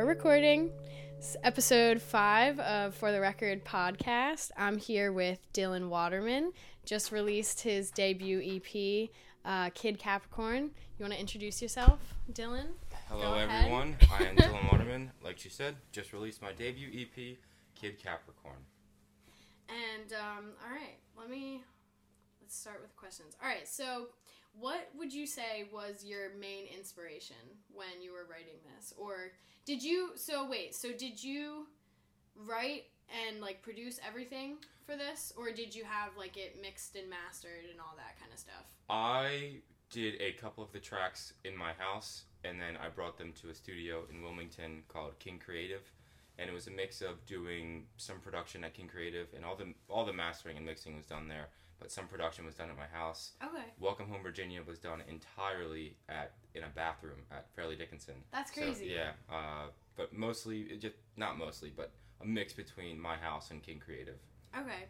we're recording. It's episode five of For the Record podcast. I'm here with Dylan Waterman. Just released his debut EP, uh, Kid Capricorn. You want to introduce yourself, Dylan? Hello, everyone. I am Dylan Waterman. Like she said, just released my debut EP, Kid Capricorn. And um, all right, let me let's start with questions. All right, so what would you say was your main inspiration when you were writing this, or did you? So wait, so did you write and like produce everything for this, or did you have like it mixed and mastered and all that kind of stuff? I did a couple of the tracks in my house, and then I brought them to a studio in Wilmington called King Creative, and it was a mix of doing some production at King Creative, and all the all the mastering and mixing was done there, but some production was done at my house. Okay, Welcome Home Virginia was done entirely at in a bathroom at Fairleigh Dickinson. that's So, crazy. yeah, uh, but mostly, it just not mostly, but a mix between my house and King Creative. Okay.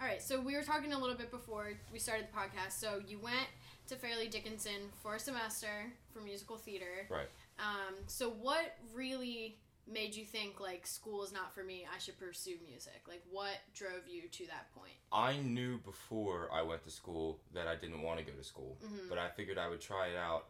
All right. So we were talking a little bit before we started the podcast. So you went to Fairleigh Dickinson for a semester for musical theater. Right. Um, so what really made you think like school is not for me? I should pursue music. Like what drove you to that point? I knew before I went to school that I didn't want to go to school, Mhm. but I figured I would try it out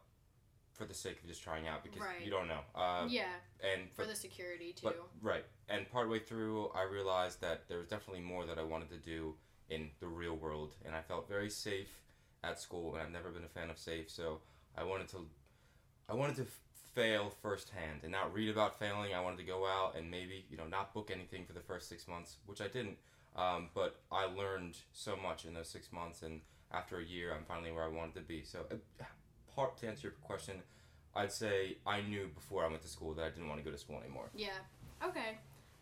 for the sake of just trying out because Right. you don't know. Uh, yeah, and for but, the security too. but right, and partway through, I realized that there was definitely more that I wanted to do in the real world, and I felt very safe at school, and I've never been a fan of safe, so I wanted to, I wanted to fail firsthand and not read about failing. I wanted to go out and maybe you know not book anything for the first six months, which I didn't. Um, but I learned so much in those six months, and after a year, I'm finally where I wanted to be. So, uh, part to answer your question, I'd say I knew before I went to school that I didn't want to go to school anymore. Yeah. Okay.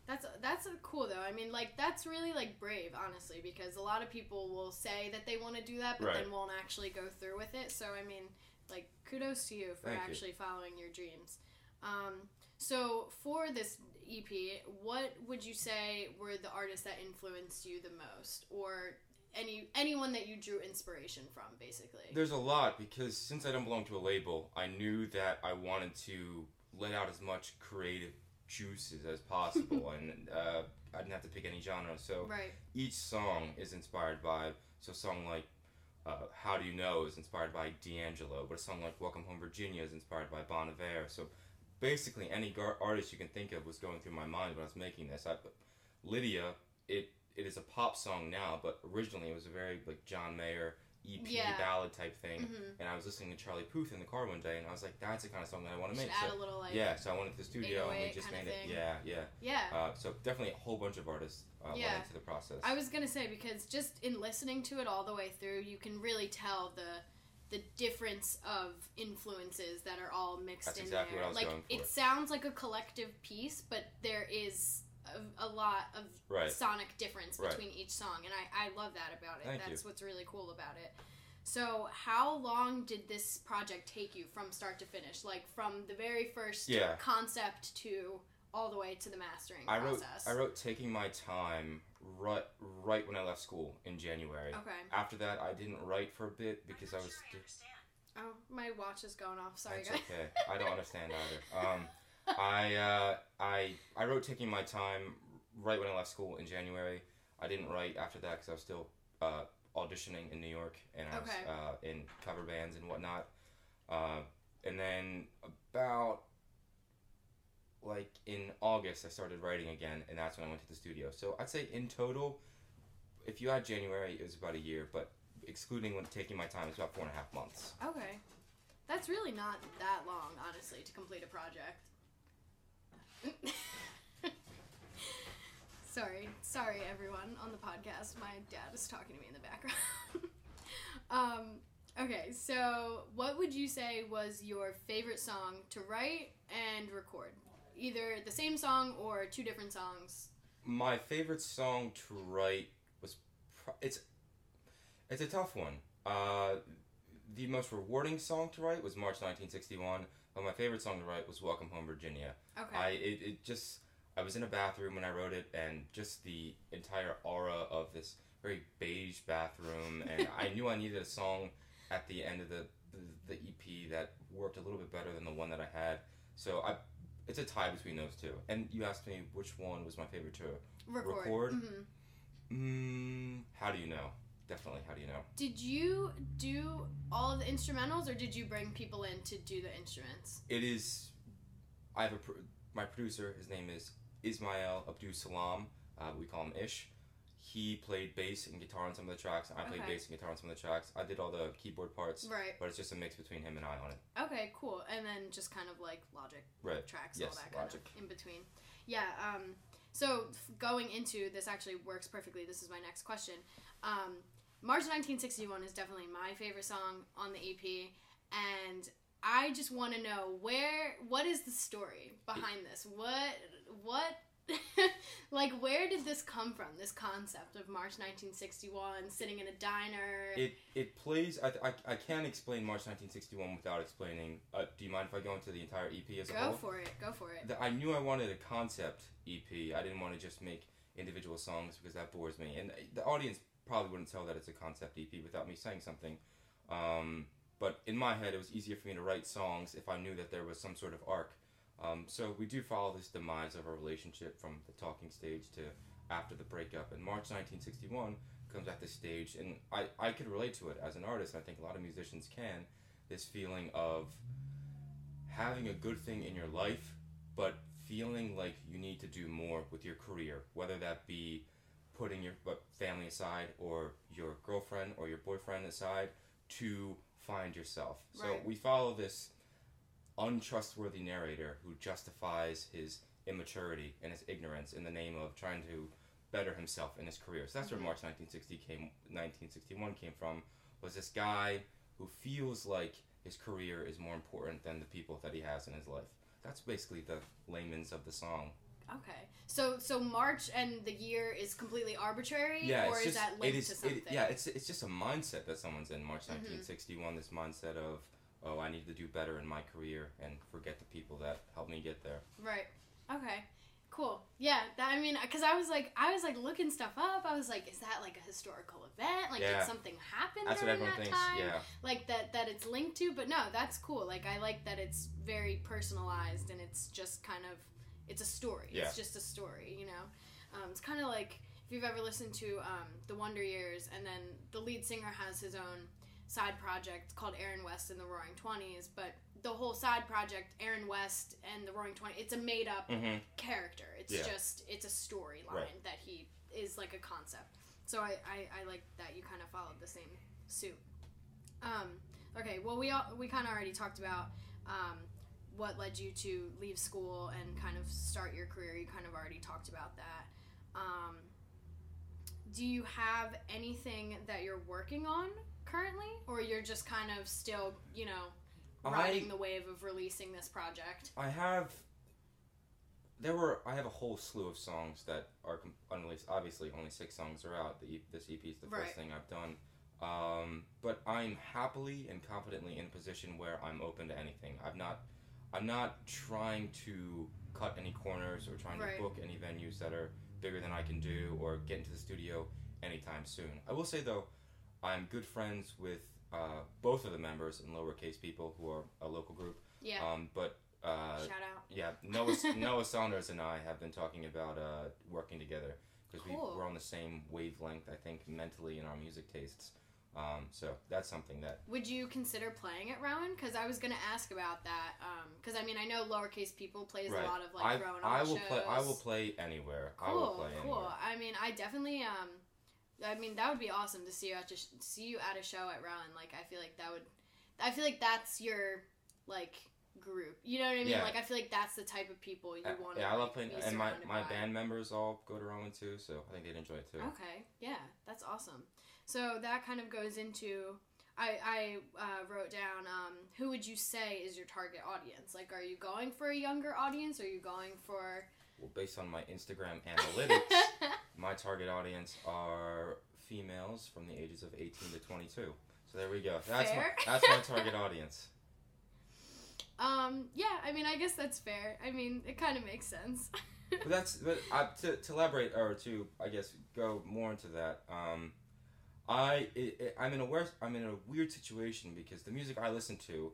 That's that's cool though. I mean, like that's really like brave, honestly, because a lot of people will say that they want to do that, but Right. then won't actually go through with it. So I mean, like kudos to you for Thank you. actually following your dreams. Um, so for this EP, what would you say were the artists that influenced you the most, or any anyone that you drew inspiration from, basically? There's a lot because since I don't belong to a label, I knew that I wanted to let out as much creative juices as possible, and uh, I didn't have to pick any genre. So right. each song is inspired by. So a song like uh, "How Do You Know" is inspired by D'Angelo, but a song like "Welcome Home Virginia" is inspired by Bon Iver. So basically, any gar- artist you can think of was going through my mind when I was making this. I, Lydia, it it is a pop song now, but originally it was a very like John Mayer EP Yeah. ballad type thing. Mhm. And I was listening to Charlie Puth in the car one day, and I was like, "That's the kind of song that I want to make." add So, a little like yeah, so I went to the studio and we just made it. Yeah, yeah. yeah. Uh, so definitely a whole bunch of artists uh, Yeah. went into the process. I was gonna say because just in listening to it all the way through, you can really tell the the difference of influences that are all mixed That's in exactly there. what I was like it sounds like a collective piece, but there is a, a lot of Right. sonic difference Right. between each song, and I, I love that about it. Thank you. That's what's really cool about it. So, how long did this project take you from start to finish? Like from the very first Yeah. concept to all the way to the mastering I wrote process? I wrote taking my time right right when I left school in January. Okay. After that, I didn't write for a bit because I was. Oh, my watch is going off. Sorry, That's guys. okay. I don't understand either. Um, I uh, I I wrote taking my time right when I left school in January. I didn't write after that because I was still uh, auditioning in New York and I was Okay. uh, in cover bands and whatnot. Uh, and then about like in August, I started writing again, and that's when I went to the studio. So I'd say in total, if you add January, it was about a year, but excluding when taking my time, it's about four and a half months. Okay. That's really not that long, honestly, to complete a project. sorry. Sorry, everyone on the podcast. My dad is talking to me in the background. um, okay, so what would you say was your favorite song to write and record? Either the same song or two different songs. My favorite song to write was pro- it's it's a tough one. Uh, the most rewarding song to write was March 1961, but my favorite song to write was Welcome Home Virginia. Okay. I it, it just I was in a bathroom when I wrote it, and just the entire aura of this very beige bathroom, and I knew I needed a song at the end of the, the EP that worked a little bit better than the one that I had. So I it's a tie between those two. And you asked me which one was my favorite to Record. Record? Mhm. Mm, how do you know? Definitely. How do you know? Did you do all of the instrumentals, or did you bring people in to do the instruments? It is. I have a my producer. His name is Ismail Abdul Salam. Uh, we call him Ish. He played bass and guitar on some of the tracks. I played Okay. bass and guitar on some of the tracks. I did all the keyboard parts, Right. but it's just a mix between him and I on it. Okay. Cool. And then just kind of like Logic Right. tracks, Yes, all that kind Logic. of in between. Yeah. Um. So f- going into this actually works perfectly. This is my next question. Um, March 1961 is definitely my favorite song on the EP, and I just want to know where what is the story behind this? What what like where did this come from? This concept of March 1961 sitting in a diner. It it plays. I, I, I can't explain March 1961 without explaining. Uh, do you mind if I go into the entire EP as a go whole? for it. Go for it. The- I knew I wanted a concept EP. I didn't want to just make individual songs because that bores me, and the audience probably wouldn't tell that it's a concept EP without me saying something. Um, but in my head, it was easier for me to write songs if I knew that there was some sort of arc. Um, so we do follow this demise of our relationship from the talking stage to after the breakup. And March 1961 comes at this stage, and I, I could relate to it as an artist. I think a lot of musicians can. This feeling of having a good thing in your life, but feeling like you need to do more with your career, whether that be putting your family aside or your girlfriend or your boyfriend aside to find yourself. So Right. we follow this untrustworthy narrator who justifies his immaturity and his ignorance in the name of trying to better himself in his career. So that's Mhm. where March 1960 came 1961 came from was this guy who feels like his career is more important than the people that he has in his life. That's basically the layman's of the song. Okay. So so March and the year is completely arbitrary, Yeah, or is just that it linked is to something? it, yeah, it's it's just a mindset that someone's in March Mhm. 1961 this mindset of oh, I need to do better in my career and forget the people that helped me get there. Right. Okay. Cool. Yeah. That, I mean, because I was like, I was like looking stuff up. I was like, is that like a historical event? Like, Yeah. did something happen That's what during everyone that thinks. time? Yeah. Like that that it's linked to. But no, that's cool. Like I like that it's very personalized and it's just kind of it's a story. Yeah. It's just a story. You know. Um, it's kind of like if you've ever listened to um, the Wonder Years, and then the lead singer has his own side project called Aaron West and the Roaring Twenties, but the whole side project, Aaron West and the Roaring Twenties, it's a made up hmm character. It's Yeah. just it's a storyline Right. that he is like a concept. So I, I, I like that you kind of followed the same suit. Um, okay, well we all, we kind of already talked about um, what led you to leave school and kind of start your career. You kind of already talked about that. Um, do you have anything that you're working on currently, or you're just kind of still, you know, riding I the wave of releasing this project? I have there were I have a whole slew of songs that are unreleased. Obviously, only six songs are out. The this EP is the Right. first thing I've done. Um, but I'm happily and confidently in a position where I'm open to anything. I've not I'm not trying to cut any corners or trying Right. to book any venues that are bigger than I can do or get into the studio anytime soon. I will say though, I'm good friends with uh, both of the members and lowercase people who are a local group. Yeah. Um, but uh, Shout out. yeah, Noah Noah Saunders and I have been talking about uh, working together because Cool. we we're on the same wavelength. I think mentally in our music tastes. Um, so that's something that Would you consider playing at Rowan? Because I was gonna ask about that. Because I mean, I know lowercase people plays right. a lot of like I, Rowan I will shows. play. I will play anywhere. Cool, I will play cool. anywhere. I mean, I definitely um, I mean that would be awesome to see you at just see you at a show at Rowan. Like I feel like that would, I feel like that's your like group. You know what I mean? Yeah. Like I feel like that's the type of people you want. yeah, I love playing, and my, my by. band members all go to Rowan too, so I think they'd enjoy it too. Okay, yeah, that's awesome. So that kind of goes into I I uh, wrote down um, who would you say is your target audience? Like, are you going for a younger audience? Are you going for Well, based on my Instagram analytics, my target audience are females from the ages of 18 to 22. So there we go. That's my, that's my target audience. um yeah? I mean, I guess that's fair. I mean, it kind of makes sense. but that's but uh, to, to elaborate or to I guess go more into that. Um, I it, it, I'm in a weird I'm in a weird situation because the music I listen to,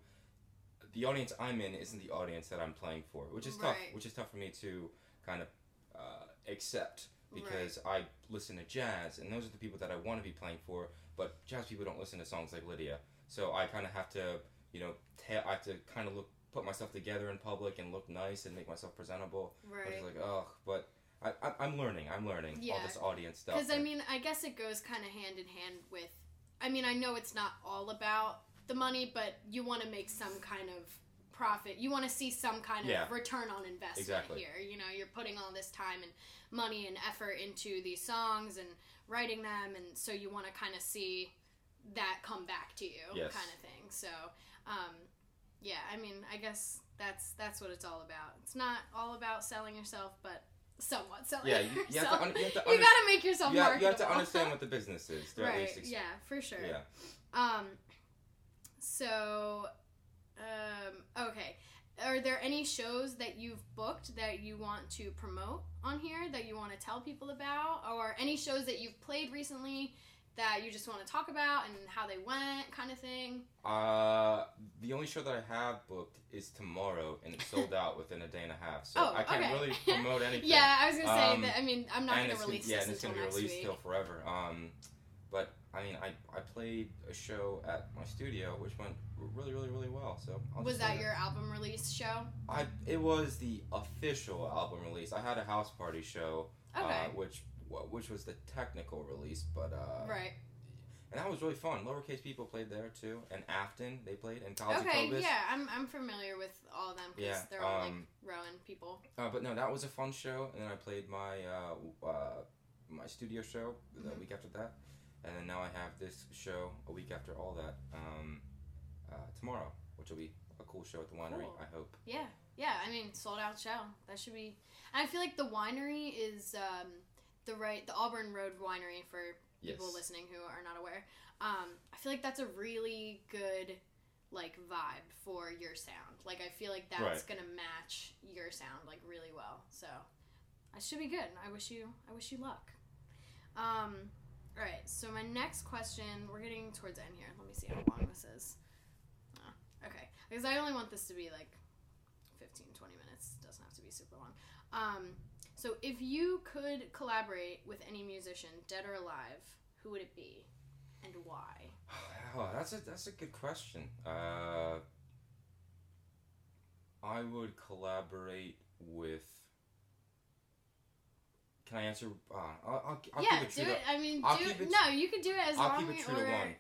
the audience I'm in isn't the audience that I'm playing for, which is tough. Right. Which is tough for me to kind of uh, accept because I listen to jazz, and those are the people that I want to be playing for. But jazz people don't listen to songs like Lydia, so I kind of have to, you know, ta- I have to kind of look, put myself together in public and look nice and make myself presentable. I right. was like, oh, but I, I, I'm learning. I'm learning all this audience stuff. Because I mean, I guess it goes kind of hand in hand with. I mean, I know it's not all about the money, but you want to make some kind of profit. You want to see some kind of Yeah. return on investment Exactly. here. You know, you're putting all this time and money and effort into these songs and writing them, and so you want to kind of see that come back to you, Yes. kind of thing. So, um, yeah, I mean, I guess that's that's what it's all about. It's not all about selling yourself, but somewhat selling yeah, you, you have to, un- you have to, You gotta make yourself you, have, you have to understand what the business is. Right. ex- yeah, for sure. yeah. Um. So, um. Okay. Are there any shows that you've booked that you want to promote on here that you want to tell people about, or any shows that you've played recently that you just want to talk about and how they went, kind of thing? Uh, the only show that I have booked is tomorrow, and it's sold out within a day and a half. So Oh, I can't okay. really promote anything. Yeah, I was gonna say Um, that. I mean, I'm not gonna release yeah, this and it's gonna be released week. till forever. Um, but I mean, I, I played a show at my studio, which went really, really, really well. So I'll Was say that your album release show? I it was the official album release. I had a house party show, Okay. uh, which wh- which was the technical release, but uh, right. and that was really fun. Lowercase people played there too, and Afton they played, and Kazi Okay. Kobus. Yeah, I'm I'm familiar with all of them because Yeah, they're all like um, Rowan people. Uh, but no, that was a fun show, and then I played my uh, uh, my studio show the Mhm. week after that, and then now I have this show a week after all that um, uh, tomorrow, which will be a cool show at the winery. Cool. I hope. Yeah, yeah. I mean, sold out show. That should be. I feel like the winery is um, the right, the Auburn Road Winery for Yes. people listening who are not aware. Um, I feel like that's a really good like vibe for your sound. Like I feel like that's Right. gonna match your sound like really well. So I should be good. I wish you. I wish you luck. Um. All right. So my next question. We're getting towards the end here. Let me see how long this is. Oh, okay. Because I only want this to be like 15, 20 minutes. It doesn't have to be super long. Um, so if you could collaborate with any musician, dead or alive, who would it be, and why? Oh, that's a that's a good question. Uh, I would collaborate with. Can I answer? Uh, I'll, I'll, I'll yeah, keep it do true it. I mean, I'll do keep it- no. You could do it as I'll long keep it true or to one.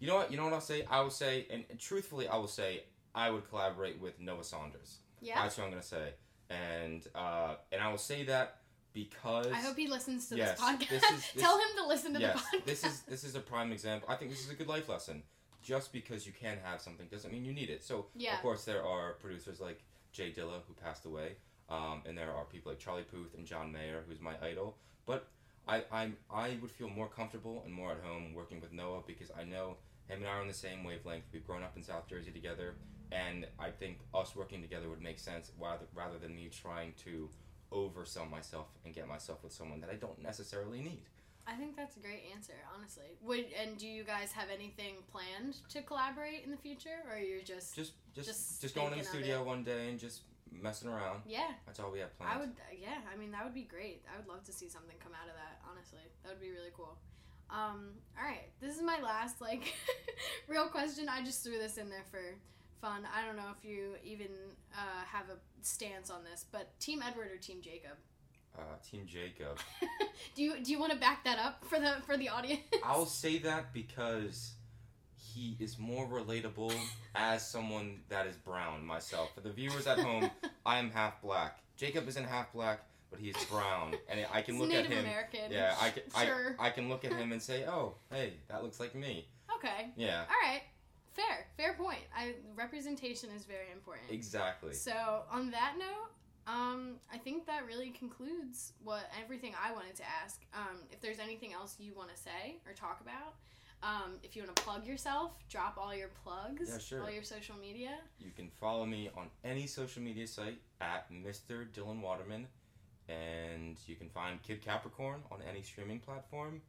You know what? You know what I'll say? I will say, and, and truthfully, I will say I would collaborate with Noah Saunders. yeah. That's what I'm gonna say, and uh, and I will say that because I hope he listens to Yes, this podcast. this is- this- Tell him to listen to yes, the podcast. this is this is a prime example. I think this is a good life lesson. Just because you can have something doesn't mean you need it. So yeah. of course there are producers like Jay Dilla who passed away, um, and there are people like Charlie Puth and John Mayer who's my idol. But I I'm, I would feel more comfortable and more at home working with Noah because I know him and I are on the same wavelength. We've grown up in South Jersey together, and I think us working together would make sense rather rather than me trying to oversell myself and get myself with someone that I don't necessarily need. I think that's a great answer, honestly. Would and do you guys have anything planned to collaborate in the future, or you're just Just just Just just, going in the studio one day and just messing around. yeah? That's all we have planned. I would, yeah. I mean, that would be great. I would love to see something come out of that. Honestly, that would be really cool. Um, all right, this is my last like real question. I just threw this in there for fun. I don't know if you even uh, have a stance on this, but Team Edward or Team Jacob? uh, Team Jacob. do you do you want to back that up for the for the audience? I'll say that because he is more relatable as someone that is brown myself. For the viewers at home, I am half black. Jacob isn't half black, but he is brown, and I can He's look Native at him. American. Yeah, I can, sure. I, I can look at him and say, "Oh, hey, that looks like me." okay. Yeah, All right. Fair. Fair point. I representation is very important. exactly. So on that note, um, I think that really concludes what everything I wanted to ask. Um, if there's anything else you want to say or talk about, um, if you want to plug yourself, drop all your plugs, Yeah, sure. all your social media. You can follow me on any social media site at Mr. Dylan Waterman, and you can find Kid Capricorn on any streaming platform,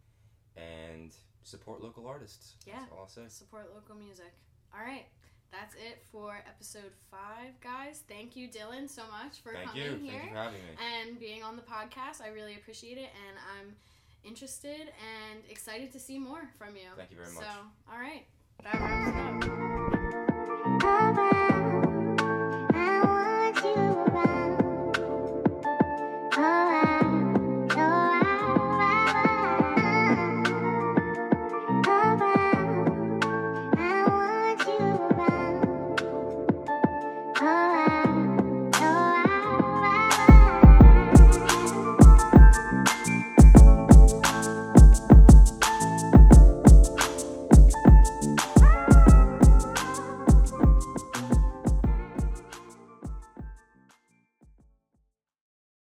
and support local artists. Yeah. That's all I'll say. Support local music. All right. that's it for episode five, guys. Thank you, Dylan, so much for Thank coming you. here Thank you for having me. and being on the podcast. I really appreciate it, and I'm interested and excited to see more from you. Thank you very much. So, all right, that wraps it up.